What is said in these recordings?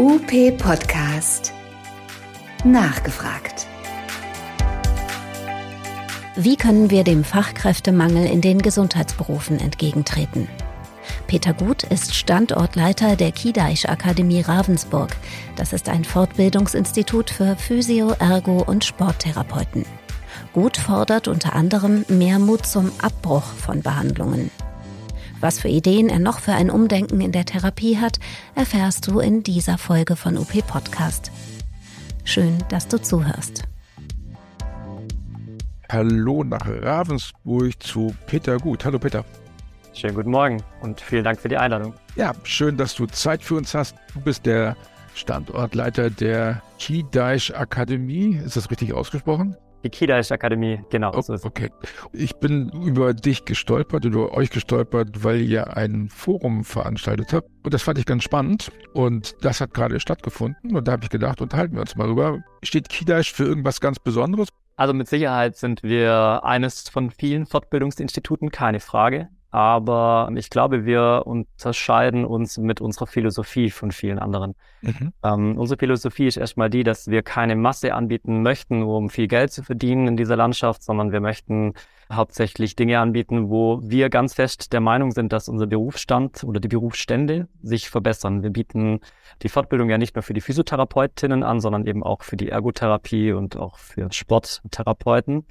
UP Podcast. Nachgefragt. Wie können wir dem Fachkräftemangel in den Gesundheitsberufen entgegentreten? Peter Gut ist Standortleiter der Kidaisch Akademie Ravensburg. Das ist ein Fortbildungsinstitut für Physio-, Ergo- und Sporttherapeuten. Gut fordert unter anderem mehr Mut zum Abbruch von Behandlungen. Was für Ideen er noch für ein Umdenken in der Therapie hat, erfährst du in dieser Folge von UP Podcast. Schön, dass du zuhörst. Hallo nach Ravensburg zu Peter Gut. Hallo Peter. Schönen guten Morgen und vielen Dank für die Einladung. Ja, schön, dass du Zeit für uns hast. Du bist der Standortleiter der Kidaisch Akademie. Ist das richtig ausgesprochen? Die Kidaisch Akademie, genau. Oh, okay. Ich bin über dich gestolpert, über euch gestolpert, weil ihr ein Forum veranstaltet habt. Und das fand ich ganz spannend. Und das hat gerade stattgefunden. Und da habe ich gedacht, unterhalten wir uns mal drüber. Steht Kidaisch für irgendwas ganz Besonderes? Also mit Sicherheit sind wir eines von vielen Fortbildungsinstituten, keine Frage. Aber ich glaube, wir unterscheiden uns mit unserer Philosophie von vielen anderen. Mhm. Ähm, unsere Philosophie ist erstmal die, dass wir keine Masse anbieten möchten, um viel Geld zu verdienen in dieser Landschaft, sondern wir möchten hauptsächlich Dinge anbieten, wo wir ganz fest der Meinung sind, dass unser Berufsstand oder die Berufsstände sich verbessern. Wir bieten die Fortbildung ja nicht nur für die Physiotherapeutinnen an, sondern eben auch für die Ergotherapie und auch für Sporttherapeuten.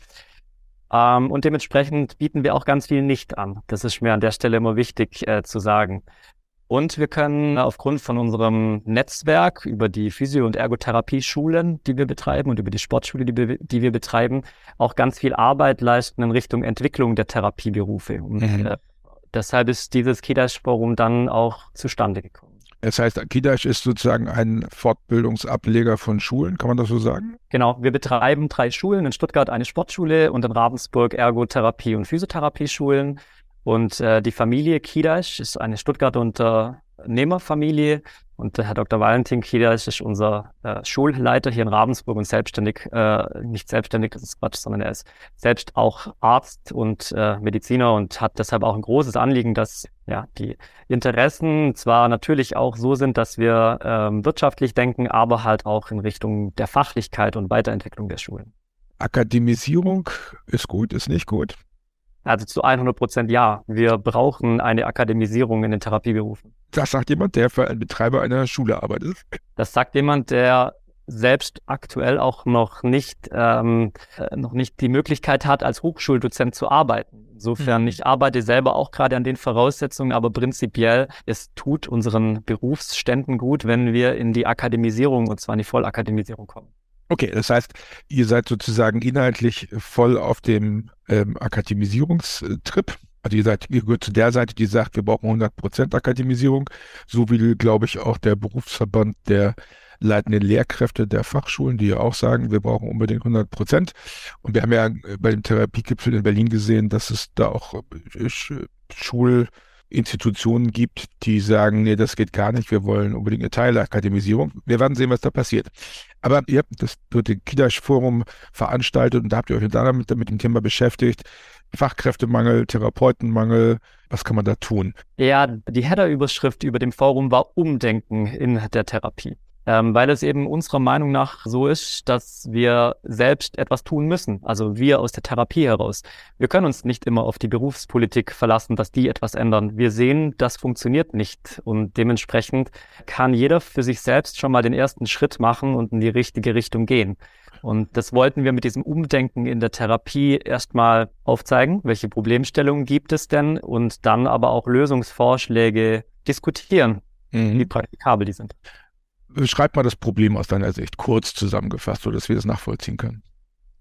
Ähm, und dementsprechend bieten wir auch ganz viel nicht an. Das ist mir an der Stelle immer wichtig äh, zu sagen. Und wir können aufgrund von unserem Netzwerk über die Physio- und Ergotherapie-Schulen, die wir betreiben und über die Sportschule, die, wir, die wir betreiben, auch ganz viel Arbeit leisten in Richtung Entwicklung der Therapieberufe. Und mhm. äh, deshalb ist dieses KIDAS-Forum dann auch zustande gekommen. Das heißt, Kidash ist sozusagen ein Fortbildungsableger von Schulen, kann man das so sagen? Genau, wir betreiben drei Schulen, in Stuttgart eine Sportschule und in Ravensburg Ergotherapie- und Physiotherapie-Schulen. Und äh, die Familie Kidash ist eine Stuttgarter Unternehmerfamilie und der Herr Dr. Valentin Kidash ist unser äh, Schulleiter hier in Ravensburg und selbstständig, äh, nicht selbstständig, das ist Quatsch, sondern er ist selbst auch Arzt und äh, Mediziner und hat deshalb auch ein großes Anliegen, dass ja die Interessen zwar natürlich auch so sind, dass wir ähm, wirtschaftlich denken, aber halt auch in Richtung der Fachlichkeit und Weiterentwicklung der Schulen. Akademisierung ist gut, ist nicht gut. Also zu 100 Prozent ja. Wir brauchen eine Akademisierung in den Therapieberufen. Das sagt jemand, der für einen Betreiber einer Schule arbeitet. Das sagt jemand, der selbst aktuell auch noch nicht, ähm, äh, noch nicht die Möglichkeit hat, als Hochschuldozent zu arbeiten. Insofern, mhm. ich arbeite selber auch gerade an den Voraussetzungen, aber prinzipiell, es tut unseren Berufsständen gut, wenn wir in die Akademisierung, und zwar in die Vollakademisierung kommen. Okay, das heißt, ihr seid sozusagen inhaltlich voll auf dem ähm, Akademisierungstrip. Also ihr seid, ihr gehört zu der Seite, die sagt, wir brauchen 100% Akademisierung. So wie, glaube ich, auch der Berufsverband der leitenden Lehrkräfte der Fachschulen, die ja auch sagen, wir brauchen unbedingt 100 Prozent. Und wir haben ja bei dem Therapiegipfel in Berlin gesehen, dass es da auch äh, Schul Institutionen gibt, die sagen, nee, das geht gar nicht, wir wollen unbedingt eine Teilakademisierung. Wir werden sehen, was da passiert. Aber ihr habt das dritte Kidash-Forum veranstaltet und da habt ihr euch damit mit dem Thema beschäftigt. Fachkräftemangel, Therapeutenmangel, was kann man da tun? Ja, die Header-Überschrift über dem Forum war Umdenken in der Therapie ähm, weil es eben unserer Meinung nach so ist, dass wir selbst etwas tun müssen, also wir aus der Therapie heraus. Wir können uns nicht immer auf die Berufspolitik verlassen, dass die etwas ändern. Wir sehen, das funktioniert nicht und dementsprechend kann jeder für sich selbst schon mal den ersten Schritt machen und in die richtige Richtung gehen. Und das wollten wir mit diesem Umdenken in der Therapie erstmal aufzeigen. Welche Problemstellungen gibt es denn? Und dann aber auch Lösungsvorschläge diskutieren, mhm. wie praktikabel die sind. Beschreib mal das Problem aus deiner Sicht, kurz zusammengefasst, so dass wir das nachvollziehen können.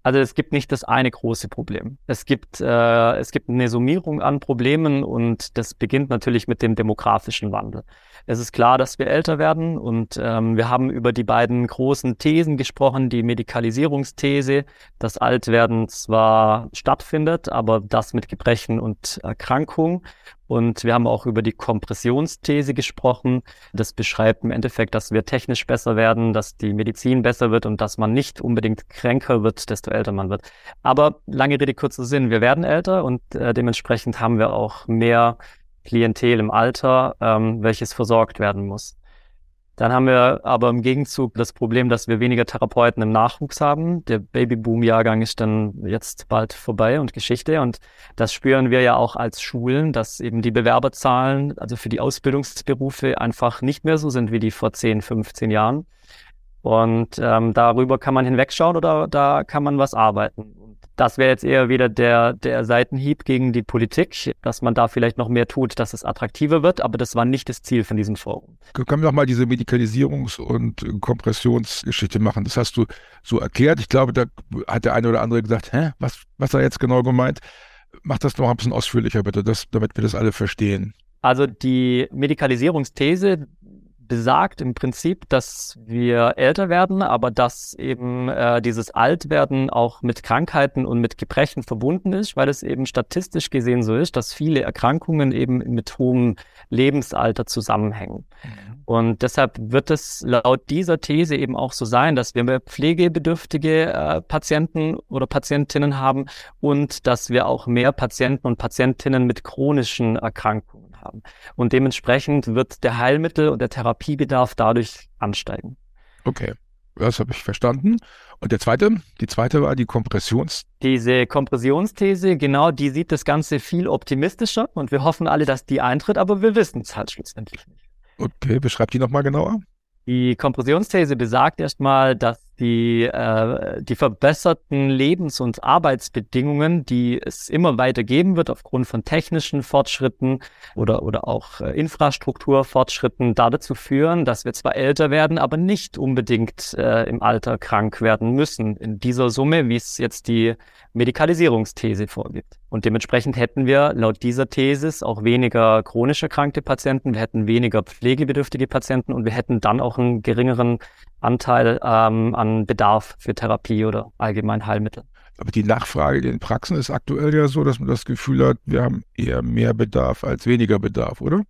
Also es gibt nicht das eine große Problem. Es gibt, äh, es gibt eine Summierung an Problemen und das beginnt natürlich mit dem demografischen Wandel. Es ist klar, dass wir älter werden und ähm, wir haben über die beiden großen Thesen gesprochen, die Medikalisierungsthese, dass Altwerden zwar stattfindet, aber das mit Gebrechen und Erkrankung und wir haben auch über die Kompressionsthese gesprochen. Das beschreibt im Endeffekt, dass wir technisch besser werden, dass die Medizin besser wird und dass man nicht unbedingt kränker wird, desto älter man wird. Aber lange Rede, kurzer Sinn. Wir werden älter und äh, dementsprechend haben wir auch mehr Klientel im Alter, ähm, welches versorgt werden muss. Dann haben wir aber im Gegenzug das Problem, dass wir weniger Therapeuten im Nachwuchs haben. Der Babyboom-Jahrgang ist dann jetzt bald vorbei und Geschichte. Und das spüren wir ja auch als Schulen, dass eben die Bewerberzahlen, also für die Ausbildungsberufe, einfach nicht mehr so sind wie die vor 10, 15 Jahren. Und ähm, darüber kann man hinwegschauen oder da kann man was arbeiten. Das wäre jetzt eher wieder der, der Seitenhieb gegen die Politik, dass man da vielleicht noch mehr tut, dass es attraktiver wird, aber das war nicht das Ziel von diesem Forum. Können wir noch mal diese Medikalisierungs- und Kompressionsgeschichte machen? Das hast du so erklärt. Ich glaube, da hat der eine oder andere gesagt, hä, was, was er jetzt genau gemeint? Mach das noch ein bisschen ausführlicher bitte, das, damit wir das alle verstehen. Also die Medikalisierungsthese besagt im Prinzip, dass wir älter werden, aber dass eben äh, dieses Altwerden auch mit Krankheiten und mit Gebrechen verbunden ist, weil es eben statistisch gesehen so ist, dass viele Erkrankungen eben mit hohem Lebensalter zusammenhängen. Mhm. Und deshalb wird es laut dieser These eben auch so sein, dass wir mehr pflegebedürftige äh, Patienten oder Patientinnen haben und dass wir auch mehr Patienten und Patientinnen mit chronischen Erkrankungen haben. Und dementsprechend wird der Heilmittel- und der Therapiebedarf dadurch ansteigen. Okay. Das habe ich verstanden. Und der zweite, die zweite war die Kompressions. Diese Kompressionsthese, genau, die sieht das Ganze viel optimistischer und wir hoffen alle, dass die eintritt, aber wir wissen es halt schlussendlich nicht. Okay, beschreib die nochmal genauer. Die Kompressionsthese besagt erstmal, dass die, äh, die verbesserten Lebens- und Arbeitsbedingungen, die es immer weiter geben wird aufgrund von technischen Fortschritten oder, oder auch äh, Infrastrukturfortschritten, dazu führen, dass wir zwar älter werden, aber nicht unbedingt äh, im Alter krank werden müssen in dieser Summe, wie es jetzt die Medikalisierungsthese vorgibt. Und dementsprechend hätten wir laut dieser Thesis auch weniger chronisch erkrankte Patienten, wir hätten weniger pflegebedürftige Patienten und wir hätten dann auch einen geringeren Anteil ähm, an Bedarf für Therapie oder allgemein Heilmittel. Aber die Nachfrage in den Praxen ist aktuell ja so, dass man das Gefühl hat, wir haben eher mehr Bedarf als weniger Bedarf, oder?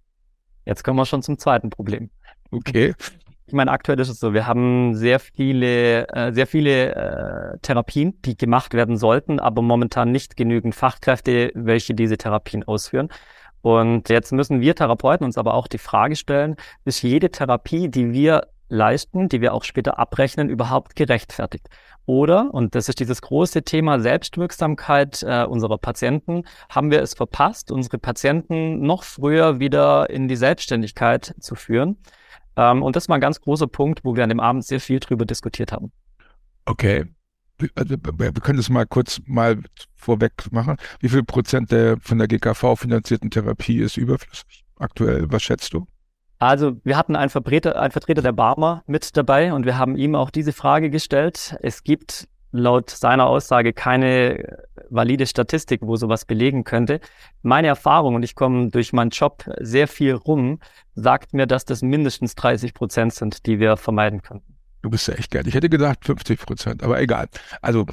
Jetzt kommen wir schon zum zweiten Problem. Okay. Ich meine, aktuell ist es so, wir haben sehr viele, äh, sehr viele äh, Therapien, die gemacht werden sollten, aber momentan nicht genügend Fachkräfte, welche diese Therapien ausführen. Und jetzt müssen wir Therapeuten uns aber auch die Frage stellen, ist jede Therapie, die wir leisten, die wir auch später abrechnen, überhaupt gerechtfertigt? Oder, und das ist dieses große Thema Selbstwirksamkeit äh, unserer Patienten, haben wir es verpasst, unsere Patienten noch früher wieder in die Selbstständigkeit zu führen? Ähm, und das war ein ganz großer Punkt, wo wir an dem Abend sehr viel drüber diskutiert haben. Okay. Also, wir können das mal kurz mal vorweg machen. Wie viel Prozent der von der GKV finanzierten Therapie ist überflüssig aktuell? Was schätzt du? Also wir hatten einen Vertreter, einen Vertreter der Barmer mit dabei und wir haben ihm auch diese Frage gestellt. Es gibt laut seiner Aussage keine valide Statistik, wo sowas belegen könnte. Meine Erfahrung, und ich komme durch meinen Job sehr viel rum, sagt mir, dass das mindestens 30 Prozent sind, die wir vermeiden könnten. Du bist ja echt geil. Ich hätte gedacht 50 Prozent, aber egal. Also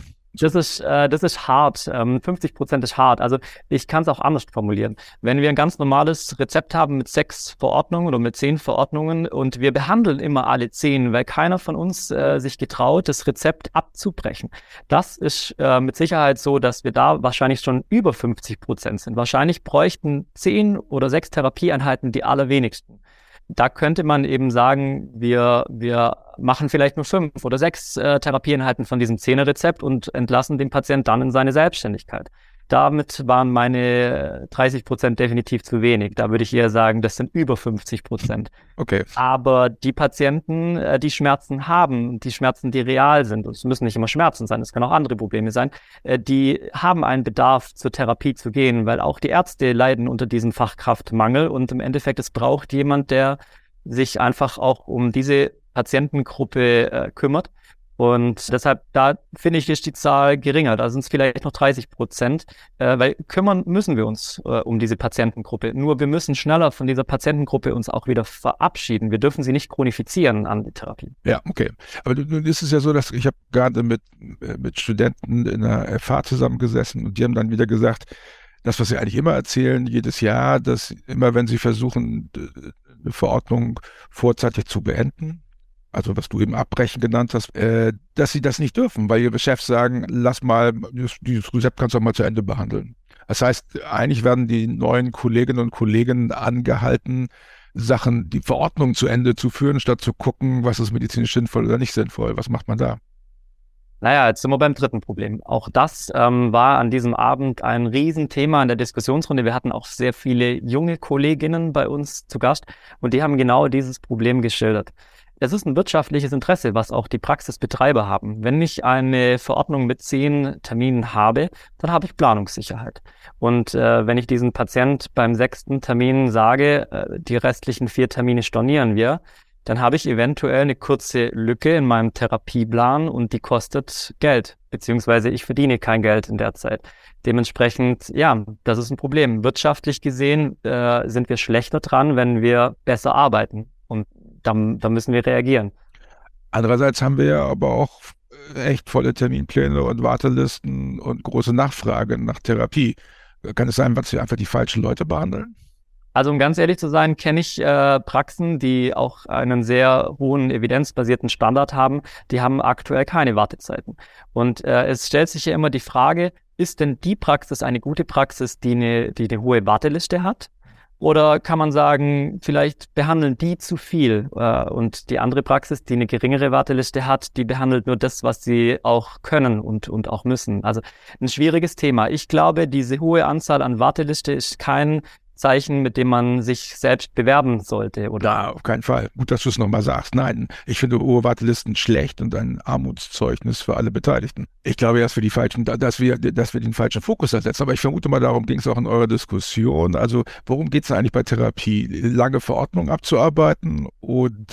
das ist, äh, das ist hart. Ähm, 50 Prozent ist hart. Also ich kann es auch anders formulieren. Wenn wir ein ganz normales Rezept haben mit sechs Verordnungen oder mit zehn Verordnungen und wir behandeln immer alle zehn, weil keiner von uns äh, sich getraut, das Rezept abzubrechen. Das ist äh, mit Sicherheit so, dass wir da wahrscheinlich schon über 50 Prozent sind. Wahrscheinlich bräuchten zehn oder sechs Therapieeinheiten die allerwenigsten. Da könnte man eben sagen, wir, wir machen vielleicht nur fünf oder sechs äh, Therapieeinheiten von diesem Zehnerrezept und entlassen den Patienten dann in seine Selbstständigkeit. Damit waren meine 30 Prozent definitiv zu wenig. Da würde ich eher sagen, das sind über 50 Prozent. Okay. Aber die Patienten, äh, die Schmerzen haben, die Schmerzen, die real sind, und es müssen nicht immer Schmerzen sein, es können auch andere Probleme sein, äh, die haben einen Bedarf, zur Therapie zu gehen, weil auch die Ärzte leiden unter diesem Fachkraftmangel und im Endeffekt, es braucht jemand, der sich einfach auch um diese Patientengruppe äh, kümmert und deshalb, da finde ich, ist die Zahl geringer. Da sind es vielleicht noch 30 Prozent, äh, weil kümmern müssen wir uns äh, um diese Patientengruppe. Nur wir müssen schneller von dieser Patientengruppe uns auch wieder verabschieden. Wir dürfen sie nicht chronifizieren an die Therapie. Ja, okay. Aber nun ist es ja so, dass ich habe gerade mit, äh, mit Studenten in der FH zusammengesessen und die haben dann wieder gesagt, das, was sie eigentlich immer erzählen, jedes Jahr, dass immer, wenn sie versuchen, eine Verordnung vorzeitig zu beenden, also was du eben abbrechen genannt hast, äh, dass sie das nicht dürfen, weil ihre Chefs sagen, lass mal, dieses Rezept kannst du auch mal zu Ende behandeln. Das heißt, eigentlich werden die neuen Kolleginnen und Kollegen angehalten, Sachen, die Verordnung zu Ende zu führen, statt zu gucken, was ist medizinisch sinnvoll oder nicht sinnvoll. Was macht man da? Naja, jetzt sind wir beim dritten Problem. Auch das ähm, war an diesem Abend ein Riesenthema in der Diskussionsrunde. Wir hatten auch sehr viele junge Kolleginnen bei uns zu Gast und die haben genau dieses Problem geschildert. Es ist ein wirtschaftliches Interesse, was auch die Praxisbetreiber haben. Wenn ich eine Verordnung mit zehn Terminen habe, dann habe ich Planungssicherheit. Und äh, wenn ich diesen Patient beim sechsten Termin sage, äh, die restlichen vier Termine stornieren wir, dann habe ich eventuell eine kurze Lücke in meinem Therapieplan und die kostet Geld, beziehungsweise ich verdiene kein Geld in der Zeit. Dementsprechend, ja, das ist ein Problem. Wirtschaftlich gesehen äh, sind wir schlechter dran, wenn wir besser arbeiten. Und da, da müssen wir reagieren. Andererseits haben wir ja aber auch echt volle Terminpläne und Wartelisten und große Nachfrage nach Therapie. Kann es sein, dass wir einfach die falschen Leute behandeln? Also um ganz ehrlich zu sein, kenne ich äh, Praxen, die auch einen sehr hohen evidenzbasierten Standard haben. Die haben aktuell keine Wartezeiten. Und äh, es stellt sich ja immer die Frage, ist denn die Praxis eine gute Praxis, die eine, die eine hohe Warteliste hat? Oder kann man sagen, vielleicht behandeln die zu viel äh, und die andere Praxis, die eine geringere Warteliste hat, die behandelt nur das, was sie auch können und, und auch müssen. Also ein schwieriges Thema. Ich glaube, diese hohe Anzahl an Warteliste ist kein Zeichen, mit dem man sich selbst bewerben sollte, oder? Ja, auf keinen Fall. Gut, dass du es nochmal sagst. Nein, ich finde hohe Wartelisten schlecht und ein Armutszeugnis für alle Beteiligten. Ich glaube, dass wir die falschen, dass wir, dass wir den falschen Fokus ersetzen. Aber ich vermute mal, darum ging es auch in eurer Diskussion. Also, worum geht es eigentlich bei Therapie? Lange Verordnungen abzuarbeiten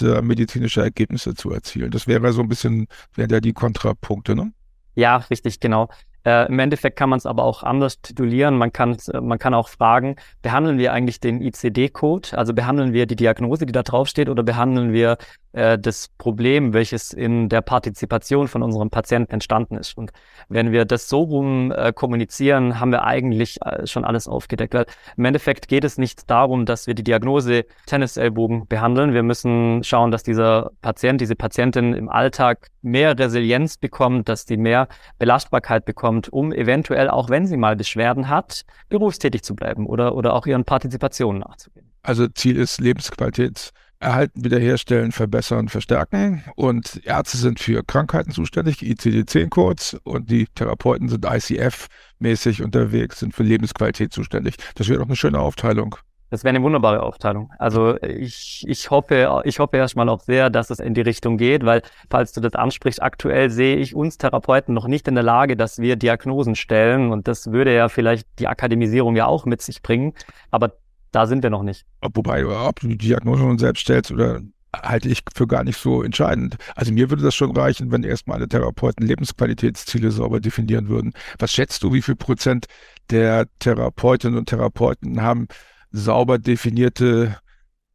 äh, medizinische Ergebnisse zu erzielen. Das wäre so ein bisschen, wären ja die Kontrapunkte, ne? Ja, richtig, genau. Äh, Im Endeffekt kann man es aber auch anders titulieren. Man kann, äh, man kann auch fragen, behandeln wir eigentlich den ICD-Code? Also behandeln wir die Diagnose, die da draufsteht, oder behandeln wir äh, das Problem, welches in der Partizipation von unserem Patienten entstanden ist. Und wenn wir das so rum äh, kommunizieren, haben wir eigentlich äh, schon alles aufgedeckt. Weil im Endeffekt geht es nicht darum, dass wir die Diagnose Tennisellbogen behandeln. Wir müssen schauen, dass dieser Patient, diese Patientin im Alltag mehr Resilienz bekommt, dass sie mehr Belastbarkeit bekommt, um eventuell, auch wenn sie mal Beschwerden hat, berufstätig zu bleiben oder, oder auch ihren Partizipationen nachzugehen. Also Ziel ist Lebensqualität erhalten, wiederherstellen, verbessern, verstärken. Und Ärzte sind für Krankheiten zuständig, ICD-10-Codes und die Therapeuten sind ICF-mäßig unterwegs, sind für Lebensqualität zuständig. Das wäre doch eine schöne Aufteilung. Das wäre eine wunderbare Aufteilung. Also ich, ich hoffe, ich hoffe erstmal auch sehr, dass es in die Richtung geht, weil, falls du das ansprichst, aktuell sehe ich uns Therapeuten noch nicht in der Lage, dass wir Diagnosen stellen. Und das würde ja vielleicht die Akademisierung ja auch mit sich bringen. Aber da sind wir noch nicht. Wobei, ob du die Diagnose schon selbst stellst oder halte ich für gar nicht so entscheidend. Also mir würde das schon reichen, wenn erstmal alle Therapeuten Lebensqualitätsziele sauber definieren würden. Was schätzt du, wie viel Prozent der Therapeutinnen und Therapeuten haben sauber definierte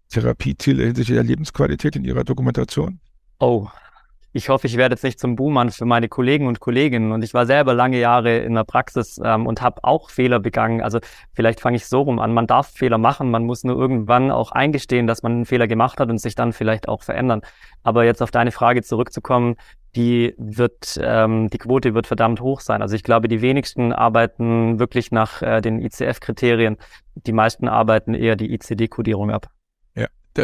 Therapieziele hinsichtlich der Lebensqualität in ihrer Dokumentation? Oh, ich hoffe, ich werde jetzt nicht zum Buhmann für meine Kollegen und Kolleginnen. Und ich war selber lange Jahre in der Praxis ähm, und habe auch Fehler begangen. Also vielleicht fange ich so rum an. Man darf Fehler machen, man muss nur irgendwann auch eingestehen, dass man einen Fehler gemacht hat und sich dann vielleicht auch verändern. Aber jetzt auf deine Frage zurückzukommen, die wird, ähm, die Quote wird verdammt hoch sein. Also ich glaube, die wenigsten arbeiten wirklich nach äh, den ICF-Kriterien. Die meisten arbeiten eher die ICD-Kodierung ab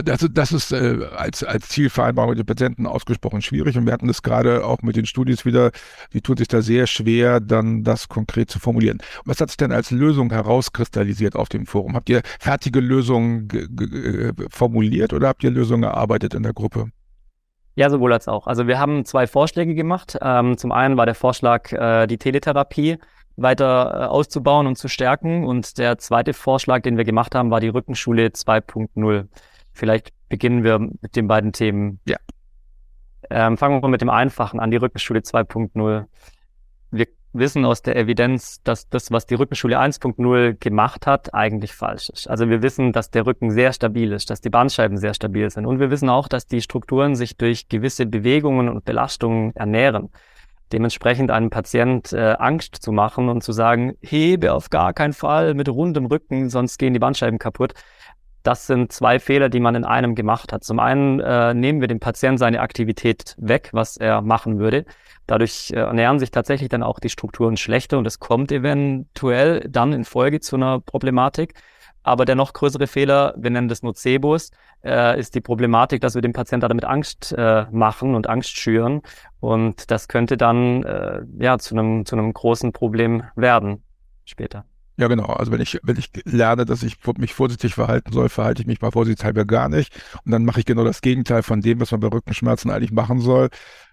das, das ist äh, als, als Zielvereinbarung mit den Patienten ausgesprochen schwierig und wir hatten das gerade auch mit den Studis wieder, die tun sich da sehr schwer, dann das konkret zu formulieren. Was hat sich denn als Lösung herauskristallisiert auf dem Forum? Habt ihr fertige Lösungen formuliert oder habt ihr Lösungen erarbeitet in der Gruppe? Ja, sowohl als auch. Also wir haben zwei Vorschläge gemacht. Ähm, zum einen war der Vorschlag, äh, die Teletherapie weiter äh, auszubauen und zu stärken. Und der zweite Vorschlag, den wir gemacht haben, war die Rückenschule 2.0. Vielleicht beginnen wir mit den beiden Themen. Ja. Ähm, fangen wir mit dem Einfachen an, die Rückenschule 2.0. Wir wissen aus der Evidenz, dass das, was die Rückenschule 1.0 gemacht hat, eigentlich falsch ist. Also wir wissen, dass der Rücken sehr stabil ist, dass die Bandscheiben sehr stabil sind. Und wir wissen auch, dass die Strukturen sich durch gewisse Bewegungen und Belastungen ernähren. Dementsprechend einem Patient äh, Angst zu machen und zu sagen, hebe auf gar keinen Fall mit rundem Rücken, sonst gehen die Bandscheiben kaputt, das sind zwei Fehler, die man in einem gemacht hat. Zum einen äh, nehmen wir dem Patienten seine Aktivität weg, was er machen würde. Dadurch äh, ernähren sich tatsächlich dann auch die Strukturen schlechter und es kommt eventuell dann in Folge zu einer Problematik. Aber der noch größere Fehler, wir nennen das Nocebus, äh, ist die Problematik, dass wir dem Patienten damit Angst äh, machen und Angst schüren. Und das könnte dann äh, ja zu einem zu einem großen Problem werden später. Ja, genau. Also wenn ich, wenn ich lerne, dass ich mich vorsichtig verhalten soll, verhalte ich mich mal vorsichtshalber gar nicht. Und dann mache ich genau das Gegenteil von dem, was man bei Rückenschmerzen eigentlich machen soll.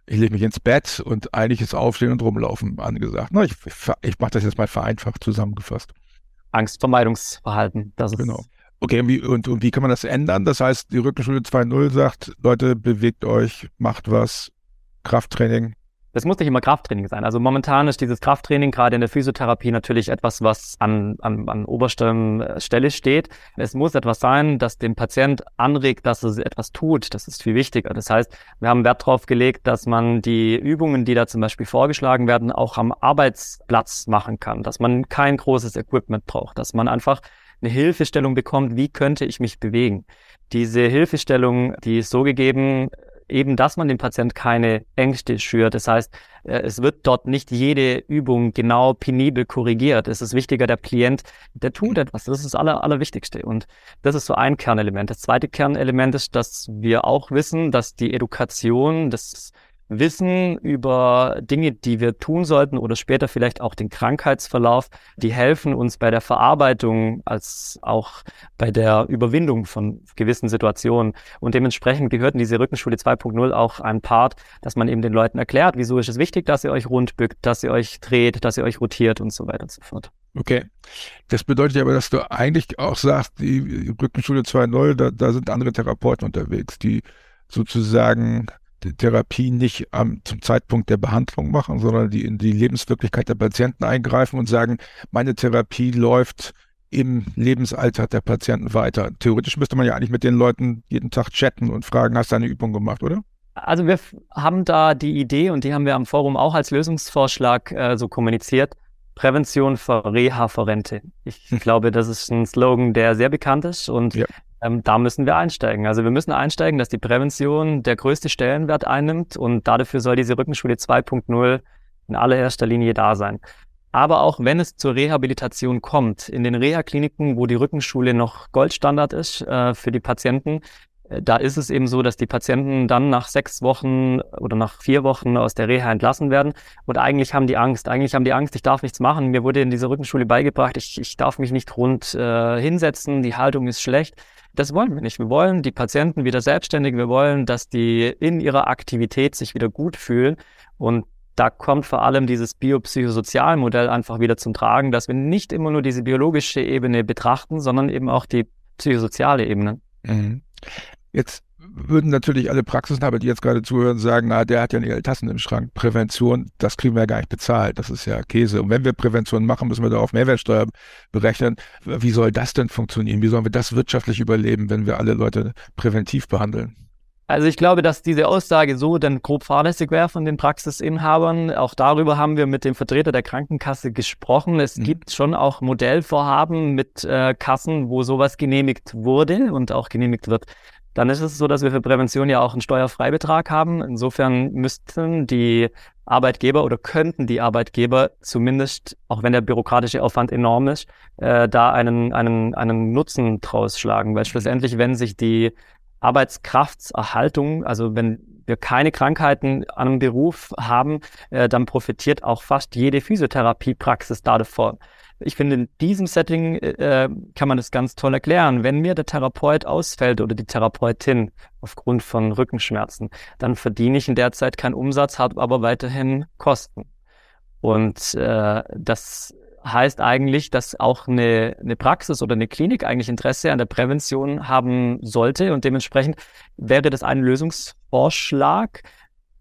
Ich lege mich ins Bett und eigentlich ist Aufstehen und Rumlaufen angesagt. Na, ich ich mache das jetzt mal vereinfacht zusammengefasst. Angstvermeidungsverhalten. Das ist genau. Okay, und wie, und, und wie kann man das ändern? Das heißt, die Rückenschule 2.0 sagt, Leute, bewegt euch, macht was, Krafttraining, das muss nicht immer Krafttraining sein. Also momentan ist dieses Krafttraining gerade in der Physiotherapie natürlich etwas, was an, an, an oberster äh, Stelle steht. Es muss etwas sein, das den Patient anregt, dass er etwas tut. Das ist viel wichtiger. Das heißt, wir haben Wert darauf gelegt, dass man die Übungen, die da zum Beispiel vorgeschlagen werden, auch am Arbeitsplatz machen kann. Dass man kein großes Equipment braucht. Dass man einfach eine Hilfestellung bekommt, wie könnte ich mich bewegen. Diese Hilfestellung, die ist so gegeben, eben, dass man dem Patient keine Ängste schürt. Das heißt, äh, es wird dort nicht jede Übung genau penibel korrigiert. Es ist wichtiger, der Klient, der tut etwas. Das ist das Aller, Allerwichtigste. Und das ist so ein Kernelement. Das zweite Kernelement ist, dass wir auch wissen, dass die Education des Wissen über Dinge, die wir tun sollten oder später vielleicht auch den Krankheitsverlauf, die helfen uns bei der Verarbeitung als auch bei der Überwindung von gewissen Situationen. Und dementsprechend gehört in diese Rückenschule 2.0 auch ein Part, dass man eben den Leuten erklärt, wieso ist es wichtig, dass ihr euch rund bückt, dass ihr euch dreht, dass ihr euch rotiert und so weiter und so fort. Okay. Das bedeutet aber, dass du eigentlich auch sagst, die Rückenschule 2.0, da, da sind andere Therapeuten unterwegs, die sozusagen Therapie nicht am, zum Zeitpunkt der Behandlung machen, sondern die in die Lebenswirklichkeit der Patienten eingreifen und sagen, meine Therapie läuft im Lebensalter der Patienten weiter. Theoretisch müsste man ja eigentlich mit den Leuten jeden Tag chatten und fragen, hast du eine Übung gemacht, oder? Also wir haben da die Idee und die haben wir am Forum auch als Lösungsvorschlag äh, so kommuniziert. Prävention für Reha für Rente. Ich hm. glaube, das ist ein Slogan, der sehr bekannt ist und ja. Ähm, da müssen wir einsteigen. Also wir müssen einsteigen, dass die Prävention der größte Stellenwert einnimmt und dafür soll diese Rückenschule 2.0 in allererster Linie da sein. Aber auch wenn es zur Rehabilitation kommt, in den Reha-Kliniken, wo die Rückenschule noch Goldstandard ist äh, für die Patienten, da ist es eben so, dass die Patienten dann nach sechs Wochen oder nach vier Wochen aus der Reha entlassen werden. Und eigentlich haben die Angst. Eigentlich haben die Angst, ich darf nichts machen. Mir wurde in dieser Rückenschule beigebracht, ich, ich darf mich nicht rund äh, hinsetzen, die Haltung ist schlecht. Das wollen wir nicht. Wir wollen die Patienten wieder selbstständig. Wir wollen, dass die in ihrer Aktivität sich wieder gut fühlen. Und da kommt vor allem dieses biopsychosozialmodell einfach wieder zum Tragen, dass wir nicht immer nur diese biologische Ebene betrachten, sondern eben auch die psychosoziale Ebene. Mhm. Jetzt würden natürlich alle Praxisinhaber, die jetzt gerade zuhören, sagen, na, der hat ja nicht alle Tassen im Schrank. Prävention, das kriegen wir ja gar nicht bezahlt. Das ist ja Käse. Und wenn wir Prävention machen, müssen wir da auf Mehrwertsteuer berechnen. Wie soll das denn funktionieren? Wie sollen wir das wirtschaftlich überleben, wenn wir alle Leute präventiv behandeln? Also ich glaube, dass diese Aussage so dann grob fahrlässig wäre von den Praxisinhabern. Auch darüber haben wir mit dem Vertreter der Krankenkasse gesprochen. Es mhm. gibt schon auch Modellvorhaben mit äh, Kassen, wo sowas genehmigt wurde und auch genehmigt wird. Dann ist es so, dass wir für Prävention ja auch einen Steuerfreibetrag haben. Insofern müssten die Arbeitgeber oder könnten die Arbeitgeber zumindest, auch wenn der bürokratische Aufwand enorm ist, äh, da einen, einen, einen Nutzen draus schlagen. Weil schlussendlich, wenn sich die Arbeitskraftserhaltung, also wenn wir keine Krankheiten an einem Beruf haben, äh, dann profitiert auch fast jede Physiotherapiepraxis davon. Ich finde, in diesem Setting äh, kann man das ganz toll erklären. Wenn mir der Therapeut ausfällt oder die Therapeutin aufgrund von Rückenschmerzen, dann verdiene ich in der Zeit keinen Umsatz, habe aber weiterhin Kosten. Und äh, das heißt eigentlich, dass auch eine, eine Praxis oder eine Klinik eigentlich Interesse an der Prävention haben sollte. Und dementsprechend wäre das ein Lösungsvorschlag,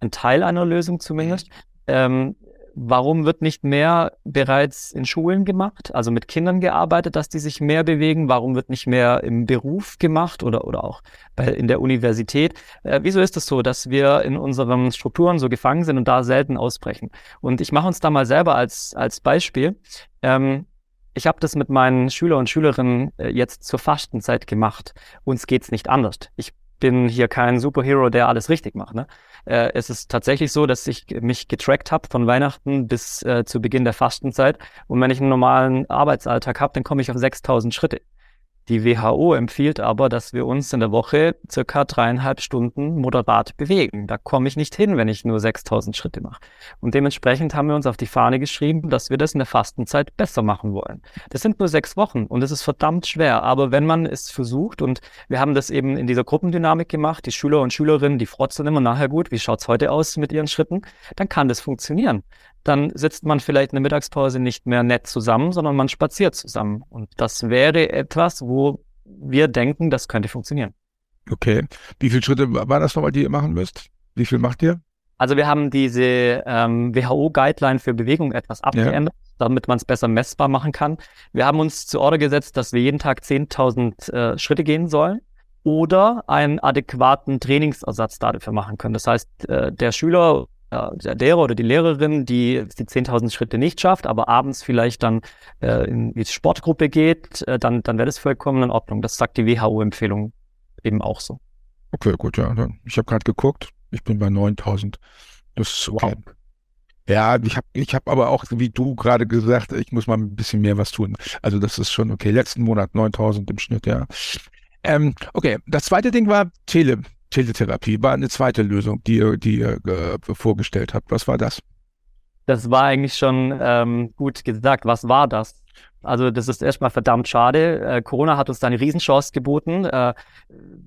ein Teil einer Lösung zumindest, ähm, Warum wird nicht mehr bereits in Schulen gemacht, also mit Kindern gearbeitet, dass die sich mehr bewegen? Warum wird nicht mehr im Beruf gemacht oder, oder auch bei, in der Universität? Äh, wieso ist es das so, dass wir in unseren Strukturen so gefangen sind und da selten ausbrechen? Und ich mache uns da mal selber als, als Beispiel. Ähm, ich habe das mit meinen Schüler und Schülerinnen äh, jetzt zur Fastenzeit gemacht. Uns geht's nicht anders. Ich bin hier kein Superhero, der alles richtig macht. Ne? Äh, es ist tatsächlich so, dass ich mich getrackt habe von Weihnachten bis äh, zu Beginn der Fastenzeit. Und wenn ich einen normalen Arbeitsalltag habe, dann komme ich auf 6000 Schritte. Die WHO empfiehlt aber, dass wir uns in der Woche circa dreieinhalb Stunden moderat bewegen. Da komme ich nicht hin, wenn ich nur 6000 Schritte mache. Und dementsprechend haben wir uns auf die Fahne geschrieben, dass wir das in der Fastenzeit besser machen wollen. Das sind nur sechs Wochen und es ist verdammt schwer. Aber wenn man es versucht und wir haben das eben in dieser Gruppendynamik gemacht, die Schüler und Schülerinnen, die frotzen immer nachher gut, wie schaut's heute aus mit ihren Schritten, dann kann das funktionieren dann sitzt man vielleicht in der Mittagspause nicht mehr nett zusammen, sondern man spaziert zusammen. Und das wäre etwas, wo wir denken, das könnte funktionieren. Okay. Wie viele Schritte war das nochmal, die ihr machen müsst? Wie viel macht ihr? Also wir haben diese ähm, WHO-Guideline für Bewegung etwas abgeändert, ja. damit man es besser messbar machen kann. Wir haben uns zu Order gesetzt, dass wir jeden Tag 10.000 äh, Schritte gehen sollen oder einen adäquaten Trainingsersatz dafür machen können. Das heißt, äh, der Schüler der Lehrer oder die Lehrerin, die die 10.000 Schritte nicht schafft, aber abends vielleicht dann äh, in die Sportgruppe geht, äh, dann, dann wäre das vollkommen in Ordnung. Das sagt die WHO-Empfehlung eben auch so. Okay, gut, ja. Ich habe gerade geguckt, ich bin bei 9.000. Das ist okay. Wow. Ja, ich habe ich hab aber auch, wie du gerade gesagt, ich muss mal ein bisschen mehr was tun. Also das ist schon okay. Letzten Monat 9000 im Schnitt, ja. Ähm, okay, das zweite Ding war Tele. Teletherapie war eine zweite Lösung, die ihr, die ihr äh, vorgestellt habt. Was war das? Das war eigentlich schon ähm, gut gesagt. Was war das? Also das ist erstmal verdammt schade. Äh, Corona hat uns da eine Riesenchance geboten. Äh,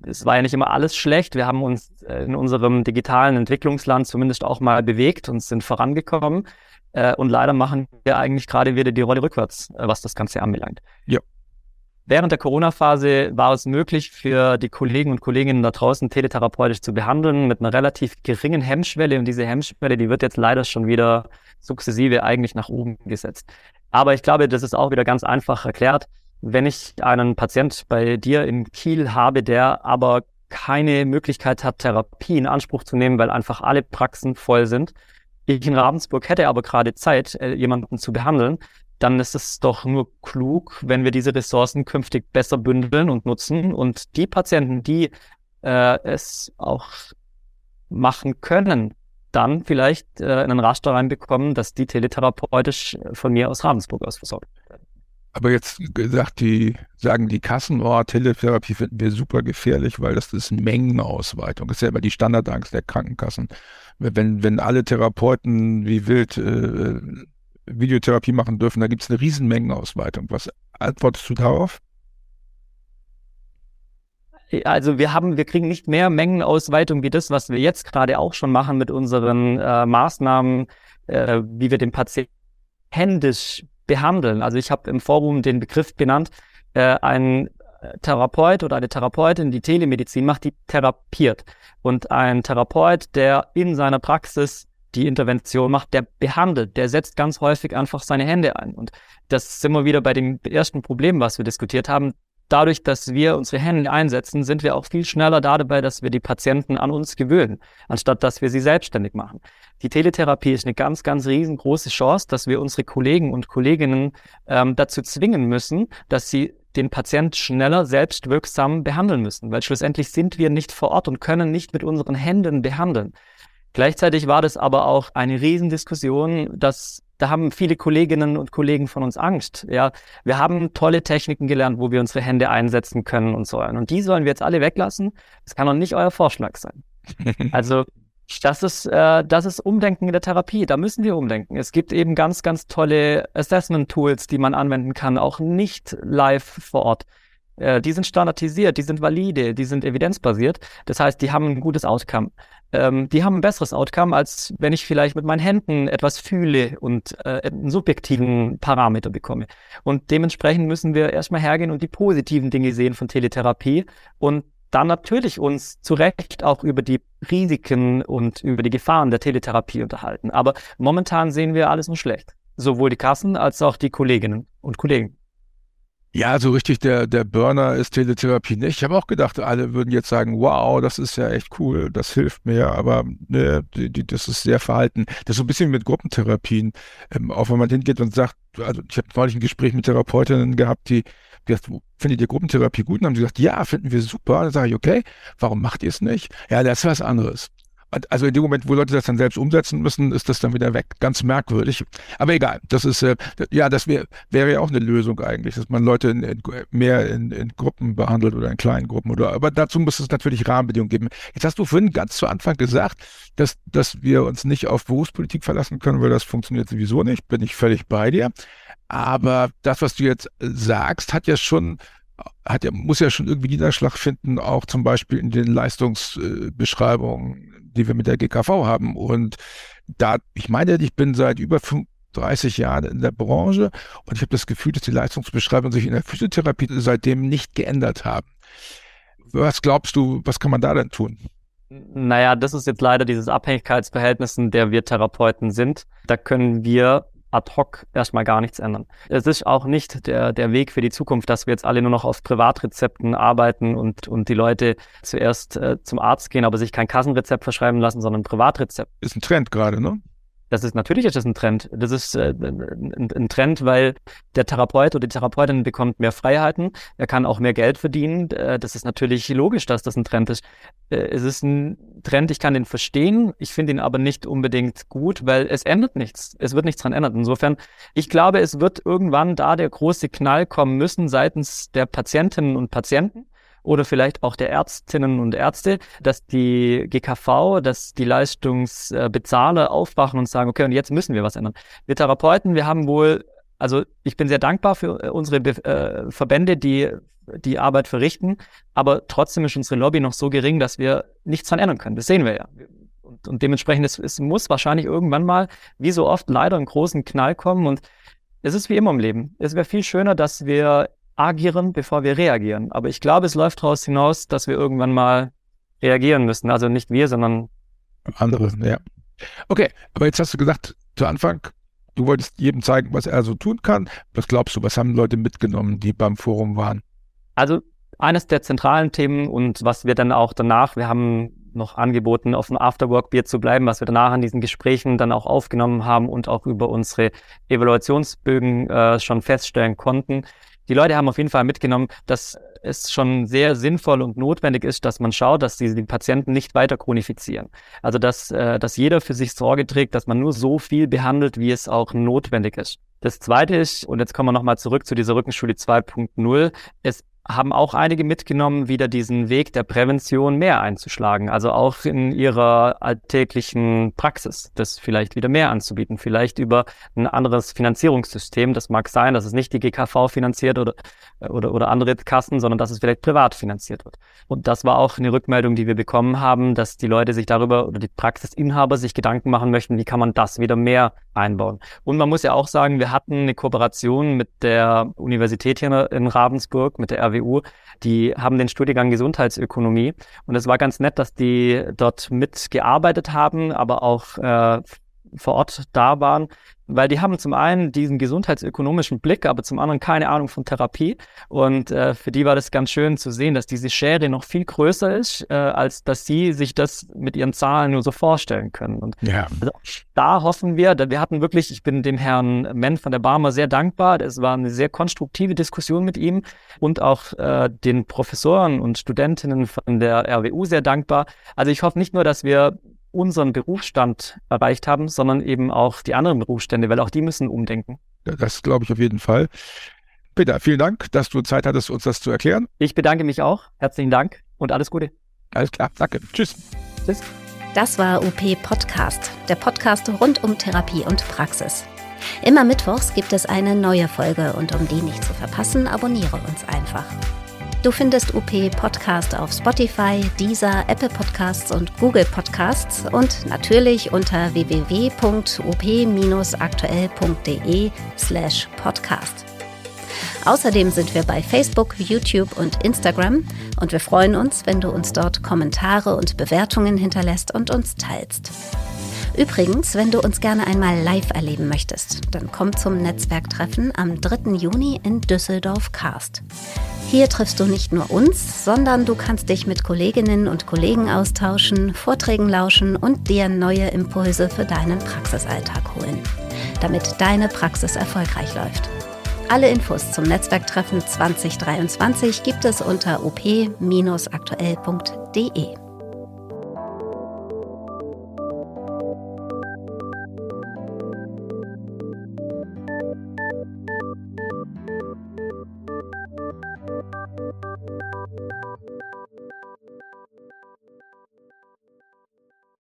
es war ja nicht immer alles schlecht. Wir haben uns in unserem digitalen Entwicklungsland zumindest auch mal bewegt und sind vorangekommen. Äh, und leider machen wir eigentlich gerade wieder die Rolle rückwärts, äh, was das Ganze anbelangt. Ja. Während der Corona-Phase war es möglich für die Kollegen und Kolleginnen da draußen teletherapeutisch zu behandeln mit einer relativ geringen Hemmschwelle. Und diese Hemmschwelle, die wird jetzt leider schon wieder sukzessive eigentlich nach oben gesetzt. Aber ich glaube, das ist auch wieder ganz einfach erklärt. Wenn ich einen Patient bei dir in Kiel habe, der aber keine Möglichkeit hat, Therapie in Anspruch zu nehmen, weil einfach alle Praxen voll sind, ich in Ravensburg hätte aber gerade Zeit, äh, jemanden zu behandeln, dann ist es doch nur klug, wenn wir diese Ressourcen künftig besser bündeln und nutzen und die Patienten, die äh, es auch machen können, dann vielleicht äh, in einen Raster reinbekommen, dass die teletherapeutisch von mir aus Ravensburg aus versorgt. Aber jetzt gesagt, die sagen die Kassen, oh, Teletherapie finden wir super gefährlich, weil das ist Mengenausweitung. Das ist ja immer die Standardangst der Krankenkassen. Wenn, wenn alle Therapeuten wie wild äh, Videotherapie machen dürfen. Da gibt es eine Riesenmengenausweitung. Was antwortest du darauf? Also wir haben, wir kriegen nicht mehr Mengenausweitung wie das, was wir jetzt gerade auch schon machen mit unseren äh, Maßnahmen, äh, wie wir den Patienten händisch behandeln. Also ich habe im Forum den Begriff benannt, äh, ein Therapeut oder eine Therapeutin, die Telemedizin macht, die therapiert. Und ein Therapeut, der in seiner Praxis die Intervention macht, der behandelt, der setzt ganz häufig einfach seine Hände ein. Und das sind wir wieder bei dem ersten Problem, was wir diskutiert haben. Dadurch, dass wir unsere Hände einsetzen, sind wir auch viel schneller da dabei, dass wir die Patienten an uns gewöhnen, anstatt dass wir sie selbstständig machen. Die Teletherapie ist eine ganz, ganz riesengroße Chance, dass wir unsere Kollegen und Kolleginnen ähm, dazu zwingen müssen, dass sie den Patient schneller selbstwirksam behandeln müssen, weil schlussendlich sind wir nicht vor Ort und können nicht mit unseren Händen behandeln. Gleichzeitig war das aber auch eine Riesendiskussion, dass da haben viele Kolleginnen und Kollegen von uns Angst. Ja, wir haben tolle Techniken gelernt, wo wir unsere Hände einsetzen können und sollen. Und die sollen wir jetzt alle weglassen. Das kann doch nicht euer Vorschlag sein. Also das ist, äh, das ist Umdenken in der Therapie. Da müssen wir umdenken. Es gibt eben ganz, ganz tolle Assessment-Tools, die man anwenden kann, auch nicht live vor Ort. Äh, die sind standardisiert, die sind valide, die sind evidenzbasiert. Das heißt, die haben ein gutes Outcome. Ähm, die haben ein besseres Outcome, als wenn ich vielleicht mit meinen Händen etwas fühle und äh, einen subjektiven Parameter bekomme. Und dementsprechend müssen wir erstmal hergehen und die positiven Dinge sehen von Teletherapie und dann natürlich uns zu Recht auch über die Risiken und über die Gefahren der Teletherapie unterhalten. Aber momentan sehen wir alles nur schlecht. Sowohl die Kassen als auch die Kolleginnen und Kollegen. Ja, so richtig der, der Burner ist Teletherapie nicht. Ich habe auch gedacht, alle würden jetzt sagen, wow, das ist ja echt cool, das hilft mir, aber ne, die, die, das ist sehr verhalten. Das ist so ein bisschen mit Gruppentherapien. Ähm, auch wenn man hingeht und sagt, also ich habe neulich ein Gespräch mit Therapeutinnen gehabt, die gesagt, findet ihr Gruppentherapie gut? Und haben sie gesagt, ja, finden wir super. Dann sage ich, okay, warum macht ihr es nicht? Ja, das ist was anderes. Also in dem Moment, wo Leute das dann selbst umsetzen müssen, ist das dann wieder weg. Ganz merkwürdig. Aber egal, das ist, äh, ja, das wär, wäre ja auch eine Lösung eigentlich, dass man Leute in, in, mehr in, in, Gruppen behandelt oder in kleinen Gruppen. Oder, aber dazu muss es natürlich Rahmenbedingungen geben. Jetzt hast du vorhin ganz zu Anfang gesagt, dass, dass wir uns nicht auf Berufspolitik verlassen können, weil das funktioniert sowieso nicht. Bin ich völlig bei dir. Aber das, was du jetzt sagst, hat ja schon hat ja, muss ja schon irgendwie Niederschlag finden, auch zum Beispiel in den Leistungsbeschreibungen, die wir mit der GKV haben. Und da, ich meine, ich bin seit über 30 Jahren in der Branche und ich habe das Gefühl, dass die Leistungsbeschreibungen sich in der Physiotherapie seitdem nicht geändert haben. Was glaubst du, was kann man da denn tun? Naja, das ist jetzt leider dieses Abhängigkeitsverhältnis, in der wir Therapeuten sind. Da können wir ad hoc erstmal gar nichts ändern. Es ist auch nicht der, der Weg für die Zukunft, dass wir jetzt alle nur noch auf Privatrezepten arbeiten und, und die Leute zuerst äh, zum Arzt gehen, aber sich kein Kassenrezept verschreiben lassen, sondern ein Privatrezept. Ist ein Trend gerade, ne? Das ist natürlich ist das ein Trend. Das ist äh, ein, ein, Trend, weil der Therapeut oder die Therapeutin bekommt mehr Freiheiten. Er kann auch mehr Geld verdienen. Äh, das ist natürlich logisch, dass das ein Trend ist. Äh, es ist ein Trend, ich kann den verstehen. Ich finde ihn aber nicht unbedingt gut, weil es ändert nichts. Es wird nichts dran ändern. Insofern, ich glaube, es wird irgendwann da der große Knall kommen müssen seitens der Patientinnen und Patienten oder vielleicht auch der Ärztinnen und Ärzte, dass die GKV, dass die Leistungsbezahler aufwachen und sagen, okay, und jetzt müssen wir was ändern. Wir Therapeuten, wir haben wohl, also ich bin sehr dankbar für äh, unsere äh, Verbände, die die Arbeit verrichten, aber trotzdem ist unsere Lobby noch so gering, dass wir nichts dran ändern können. Das sehen wir ja. Und, und dementsprechend, es, es muss wahrscheinlich irgendwann mal, wie so oft, leider einen großen Knall kommen und es ist wie immer im Leben. Es wäre viel schöner, dass wir agieren, bevor wir reagieren. Aber ich glaube, es läuft daraus hinaus, dass wir irgendwann mal reagieren müssen. Also nicht wir, sondern andere, ja. Okay, aber jetzt hast du gesagt, zu Anfang, du wolltest jedem zeigen, was er so tun kann. Was glaubst du, was haben Leute mitgenommen, die beim Forum waren? Also eines der zentralen Themen und was wir dann auch danach, wir haben noch angeboten, auf dem Afterwork-Bier zu bleiben, was wir danach an diesen Gesprächen dann auch aufgenommen haben und auch über unsere Evaluationsbögen äh, schon feststellen konnten, die Leute haben auf jeden Fall mitgenommen, dass es schon sehr sinnvoll und notwendig ist, dass man schaut, dass die, die Patienten nicht weiter chronifizieren. Also dass, äh, dass jeder für sich Sorge trägt, dass man nur so viel behandelt, wie es auch notwendig ist. Das Zweite ist, und jetzt kommen wir nochmal zurück zu dieser Rückenschule 2.0, es haben auch einige mitgenommen, wieder diesen Weg der Prävention mehr einzuschlagen. Also auch in ihrer alltäglichen Praxis, das vielleicht wieder mehr anzubieten. Vielleicht über ein anderes Finanzierungssystem. Das mag sein, dass es nicht die GKV finanziert oder, oder, oder andere Kassen, sondern dass es vielleicht privat finanziert wird. Und das war auch eine Rückmeldung, die wir bekommen haben, dass die Leute sich darüber oder die Praxisinhaber sich Gedanken machen möchten, wie kann man das wieder mehr einbauen. Und man muss ja auch sagen, wir hatten eine Kooperation mit der Universität hier in Ravensburg, mit der RWU. Die haben den Studiengang Gesundheitsökonomie. Und es war ganz nett, dass die dort mitgearbeitet haben, aber auch äh, vor Ort da waren weil die haben zum einen diesen gesundheitsökonomischen Blick, aber zum anderen keine Ahnung von Therapie. Und äh, für die war das ganz schön zu sehen, dass diese Schere noch viel größer ist, äh, als dass sie sich das mit ihren Zahlen nur so vorstellen können. Und ja. also, da hoffen wir, wir hatten wirklich, ich bin dem Herrn Menn von der Barmer sehr dankbar. Es war eine sehr konstruktive Diskussion mit ihm und auch äh, den Professoren und Studentinnen von der RWU sehr dankbar. Also ich hoffe nicht nur, dass wir unseren Berufsstand erreicht haben, sondern eben auch die anderen Berufsstände, weil auch die müssen umdenken. Das glaube ich auf jeden Fall. Peter, vielen Dank, dass du Zeit hattest, uns das zu erklären. Ich bedanke mich auch. Herzlichen Dank und alles Gute. Alles klar, danke. Tschüss. Tschüss. Das war UP Podcast, der Podcast rund um Therapie und Praxis. Immer mittwochs gibt es eine neue Folge und um die nicht zu verpassen, abonniere uns einfach. Du findest UP Podcast auf Spotify, Deezer, Apple Podcasts und Google Podcasts und natürlich unter www.up-aktuell.de slash podcast. Außerdem sind wir bei Facebook, YouTube und Instagram und wir freuen uns, wenn du uns dort Kommentare und Bewertungen hinterlässt und uns teilst. Übrigens, wenn du uns gerne einmal live erleben möchtest, dann komm zum Netzwerktreffen am 3. Juni in Düsseldorf-Karst. Hier triffst du nicht nur uns, sondern du kannst dich mit Kolleginnen und Kollegen austauschen, Vorträgen lauschen und dir neue Impulse für deinen Praxisalltag holen, damit deine Praxis erfolgreich läuft. Alle Infos zum Netzwerktreffen 2023 gibt es unter op-aktuell.de.